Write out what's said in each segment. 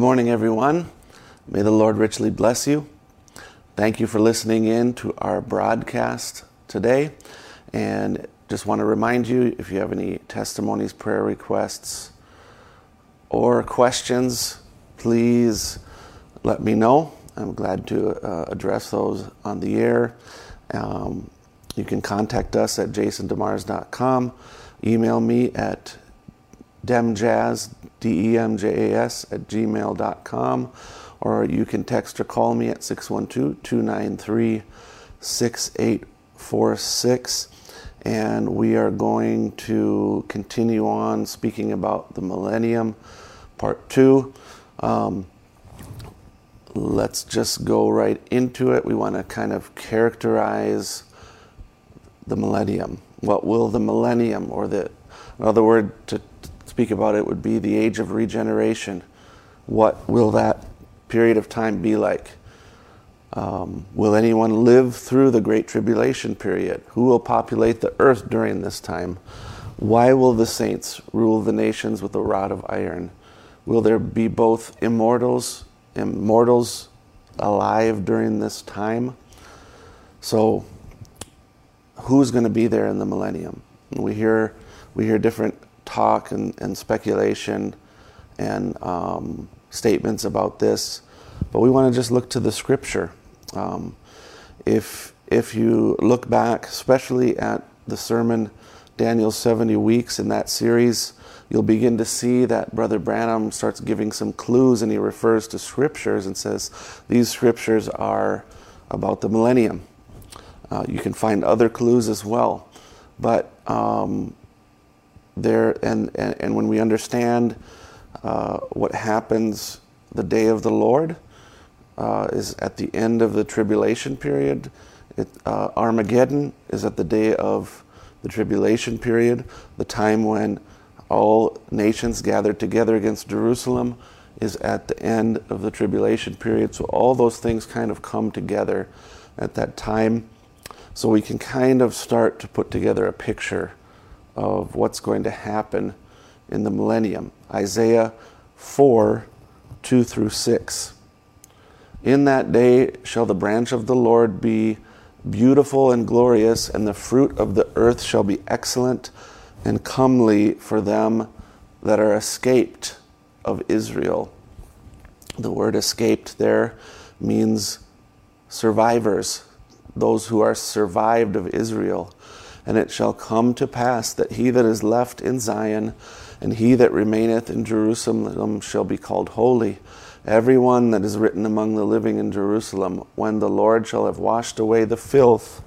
Good morning, everyone. May the Lord richly bless you. Thank you for listening in to our broadcast today. And just want to remind you if you have any testimonies, prayer requests, or questions, please let me know. I'm glad to uh, address those on the air. Um, you can contact us at jasondemars.com. Email me at demjas, D-E-M-J-A-S, at gmail.com. Or you can text or call me at 612-293-6846. And we are going to continue on speaking about the millennium, part two. Um, let's just go right into it. We want to kind of characterize the millennium. What will the millennium, or the another word to speak about it would be the age of regeneration. What will that period of time be like? Um, will anyone live through the Great Tribulation period? Who will populate the earth during this time? Why will the saints rule the nations with a rod of iron? Will there be both immortals, immortals alive during this time? So, who's going to be there in the millennium? We hear we hear different talk and, and speculation and um, statements about this, but we want to just look to the scripture. Um, if if you look back, especially at the sermon Daniel's 70 weeks in that series, you'll begin to see that Brother Branham starts giving some clues and he refers to scriptures and says these scriptures are about the millennium. Uh, you can find other clues as well. But um, there, and, and, and, when we understand uh, what happens the day of the Lord uh, is at the end of the tribulation period. It, uh, Armageddon is at the day of the tribulation period, the time when all nations gathered together against Jerusalem is at the end of the tribulation period. So all those things kind of come together at that time. So we can kind of start to put together a picture of what's going to happen in the millennium. Isaiah 4 2 through 6. In that day shall the branch of the Lord be beautiful and glorious, and the fruit of the earth shall be excellent and comely for them that are escaped of Israel. The word escaped there means survivors, those who are survived of Israel. And it shall come to pass that he that is left in Zion and he that remaineth in Jerusalem shall be called holy. Every one that is written among the living in Jerusalem, when the Lord shall have washed away the filth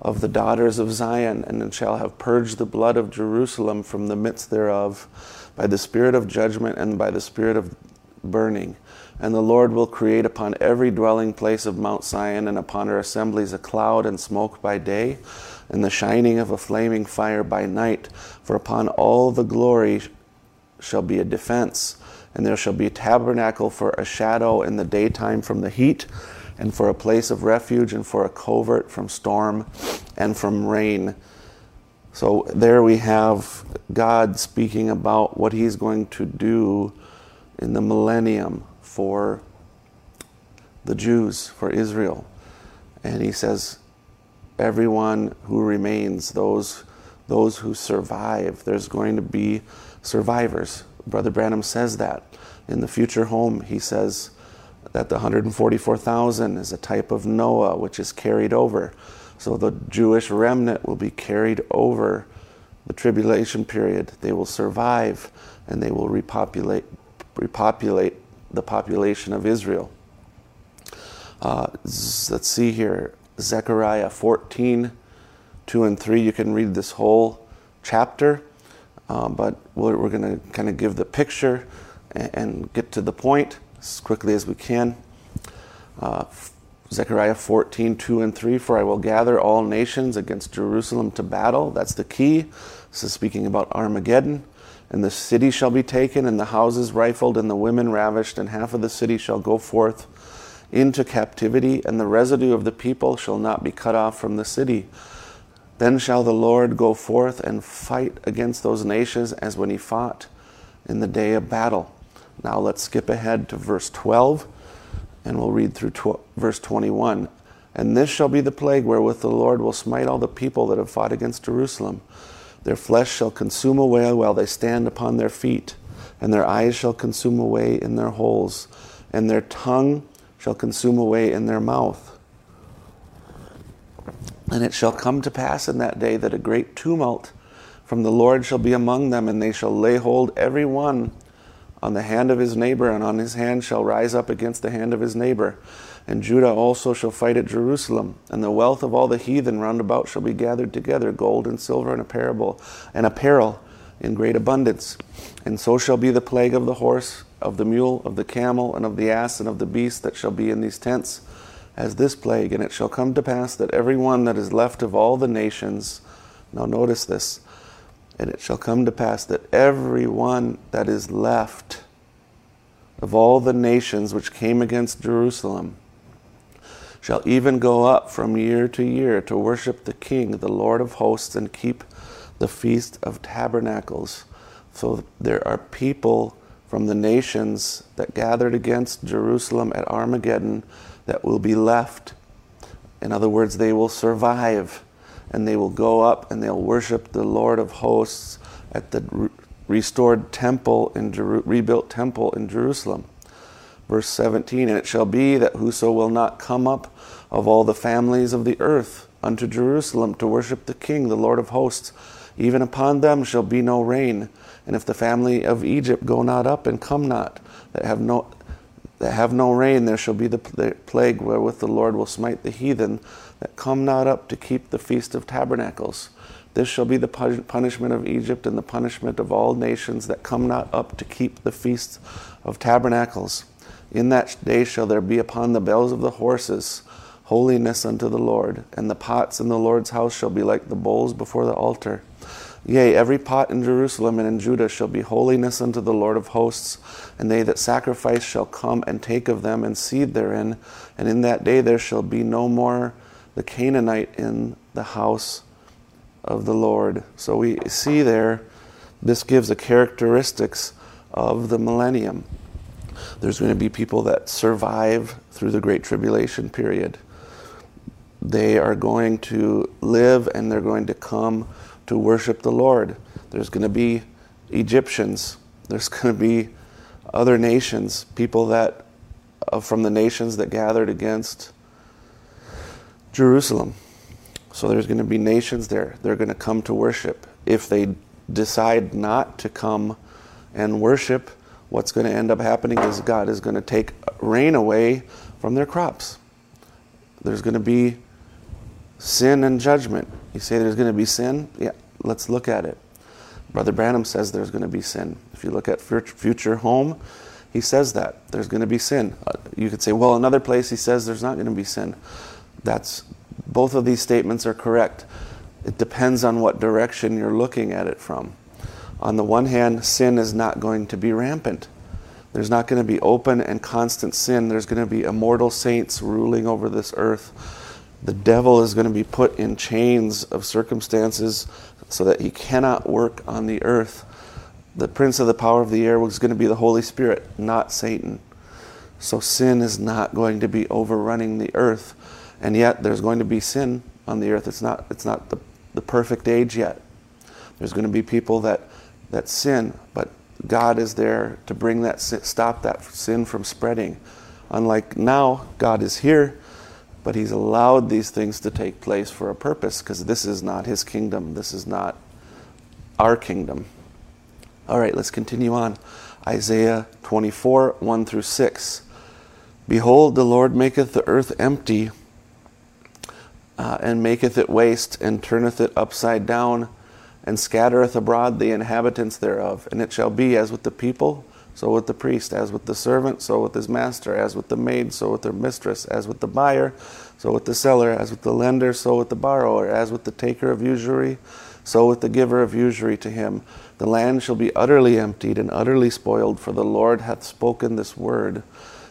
of the daughters of Zion, and shall have purged the blood of Jerusalem from the midst thereof by the spirit of judgment and by the spirit of burning. And the Lord will create upon every dwelling place of Mount Zion and upon her assemblies a cloud and smoke by day, and the shining of a flaming fire by night. For upon all the glory shall be a defense, and there shall be a tabernacle for a shadow in the daytime from the heat and for a place of refuge and for a covert from storm and from rain. So there we have God speaking about what he's going to do in the millennium for the Jews, for Israel. And he says, everyone who remains, those, those who survive, there's going to be survivors. Brother Branham says that. In the future home, he says, that the 144,000 is a type of Noah, which is carried over. So the Jewish remnant will be carried over the tribulation period. They will survive and they will repopulate, repopulate the population of Israel. Uh, let's see here Zechariah 14, 2 and 3. You can read this whole chapter, uh, but we're, we're going to kind of give the picture and, and get to the point as quickly as we can. Uh, Zechariah 14, 2 and 3, for I will gather all nations against Jerusalem to battle. That's the key. This is speaking about Armageddon. And the city shall be taken, and the houses rifled, and the women ravished, and half of the city shall go forth into captivity, and the residue of the people shall not be cut off from the city. Then shall the Lord go forth and fight against those nations as when he fought in the day of battle Now let's skip ahead to verse 12 and we'll read through tw- verse 21. And this shall be the plague wherewith the Lord will smite all the people that have fought against Jerusalem. Their flesh shall consume away while they stand upon their feet, and their eyes shall consume away in their holes, and their tongue shall consume away in their mouth. And it shall come to pass in that day that a great tumult from the Lord shall be among them, and they shall lay hold every one on the hand of his neighbor, and on his hand shall rise up against the hand of his neighbor. And Judah also shall fight at Jerusalem, and the wealth of all the heathen round about shall be gathered together, gold and silver and apparel, and apparel in great abundance. And so shall be the plague of the horse, of the mule, of the camel, and of the ass, and of the beast that shall be in these tents, as this plague. And it shall come to pass that every one that is left of all the nations, now notice this, and it shall come to pass that every one that is left of all the nations which came against Jerusalem, shall even go up from year to year to worship the King, the Lord of hosts, and keep the Feast of Tabernacles. So there are people from the nations that gathered against Jerusalem at Armageddon that will be left. In other words, they will survive and they will go up and they'll worship the Lord of hosts at the restored temple in rebuilt temple in Jerusalem. Verse 17, and it shall be that whoso will not come up of all the families of the earth unto Jerusalem to worship the King, the Lord of hosts, even upon them shall be no rain. And if the family of Egypt go not up and come not, that have no that have no rain, there shall be the plague wherewith the Lord will smite the heathen that come not up to keep the feast of tabernacles. This shall be the punishment of Egypt and the punishment of all nations that come not up to keep the feast of tabernacles. In that day shall there be upon the bells of the horses holiness unto the Lord, and the pots in the Lord's house shall be like the bowls before the altar. Yea, every pot in Jerusalem and in Judah shall be holiness unto the Lord of hosts, and they that sacrifice shall come and take of them and seed therein, and in that day there shall be no more the Canaanite in the house of the Lord. So we see there, this gives the characteristics of the millennium. There's going to be people that survive through the Great Tribulation period. They are going to live and they're going to come to worship the Lord. There's going to be Egyptians. There's going to be other nations, people that uh, from the nations that gathered against Jerusalem. So there's going to be nations there. They're going to come to worship. If they decide not to come and worship, what's going to end up happening is God is going to take rain away from their crops. There's going to be sin and judgment. You say there's going to be sin? Yeah, let's look at it. Brother Branham says there's going to be sin. If you look at future home, he says that there's going to be sin. Uh, you could say, well, another place he says there's not going to be sin. That's both of these statements are correct. It depends on what direction you're looking at it from. On the one hand, sin is not going to be rampant. There's not going to be open and constant sin. There's going to be immortal saints ruling over this earth. The devil is going to be put in chains of circumstances so that he cannot work on the earth. The prince of the power of the air was going to be the Holy Spirit, not Satan. So sin is not going to be overrunning the earth. And yet there's going to be sin on the earth. It's not, it's not the, the perfect age yet. There's going to be people that that sin, but God is there to bring that stop that sin from spreading. Unlike now, God is here, but He's allowed these things to take place for a purpose because this is not His kingdom. This is not our kingdom. All right, let's continue on. Isaiah 24, 1 through 6. Behold, the Lord maketh the earth empty, uh, and maketh it waste, and turneth it upside down and scattereth abroad the inhabitants thereof. And it shall be as with the people, so with the priest, as with the servant, so with his master, as with the maid, so with her mistress, as with the buyer, so with the seller, as with the lender, so with the borrower, as with the taker of usury, so with the giver of usury to him. The land shall be utterly emptied and utterly spoiled, for the Lord hath spoken this word.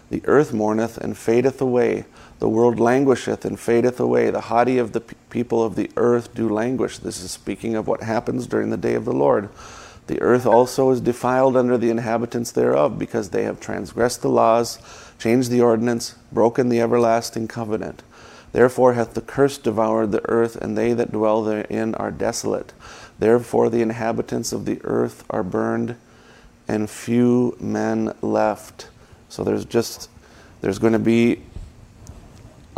The earth mourneth and fadeth away the world languisheth and fadeth away. The haughty of the people of the earth do languish. This is speaking of what happens during the day of the Lord. The earth also is defiled under the inhabitants thereof, because they have transgressed the laws, changed the ordinance, broken the everlasting covenant. Therefore hath the curse devoured the earth, and they that dwell therein are desolate. Therefore the inhabitants of the earth are burned, and few men left. So there's just there's going to be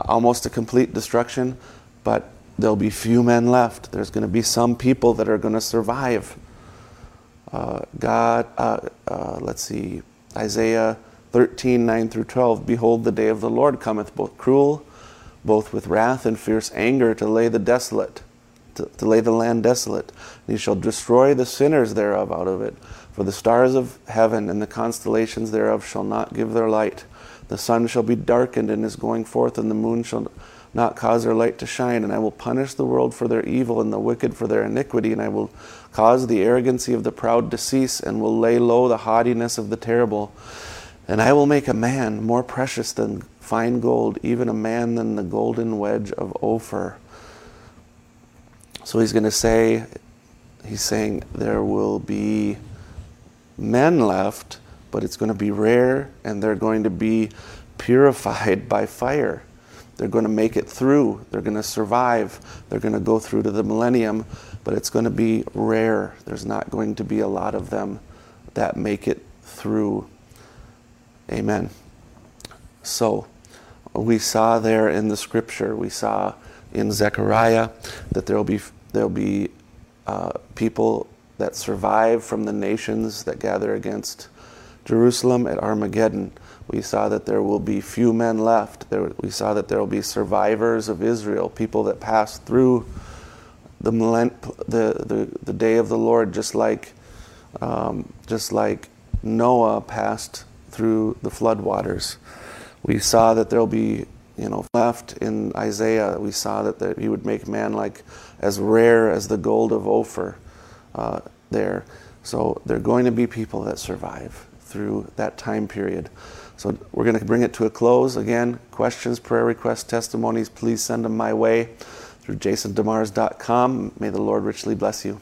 almost a complete destruction, but there'll be few men left. There's going to be some people that are going to survive. Uh, God, uh, uh, let's see, Isaiah 13, 9 through 12. Behold, the day of the Lord cometh, both cruel, both with wrath and fierce anger, to lay the desolate, to, to lay the land desolate. And he shall destroy the sinners thereof out of it. For the stars of heaven and the constellations thereof shall not give their light. The sun shall be darkened in his going forth, and the moon shall not cause their light to shine. And I will punish the world for their evil and the wicked for their iniquity, and I will cause the arrogancy of the proud to cease, and will lay low the haughtiness of the terrible. And I will make a man more precious than fine gold, even a man than the golden wedge of Ophir. So he's going to say, he's saying there will be men left but it's going to be rare and they're going to be purified by fire. They're going to make it through. They're going to survive. They're going to go through to the millennium, but it's going to be rare. There's not going to be a lot of them that make it through. Amen. So, we saw there in the scripture, we saw in Zechariah that there'll be there'll be uh, people that survive from the nations that gather against Jerusalem at Armageddon, we saw that there will be few men left. There, we saw that there will be survivors of Israel, people that pass through the, the, the, day of the Lord, just like, um, just like Noah passed through the floodwaters. We saw that there will be you know, left in Isaiah, we saw that, that he would make man like as rare as the gold of Ophir uh, there. So there are going to be people that survive through that time period. So we're going to bring it to a close. Again, questions, prayer requests, testimonies, please send them my way through jasondemars.com. May the Lord richly bless you.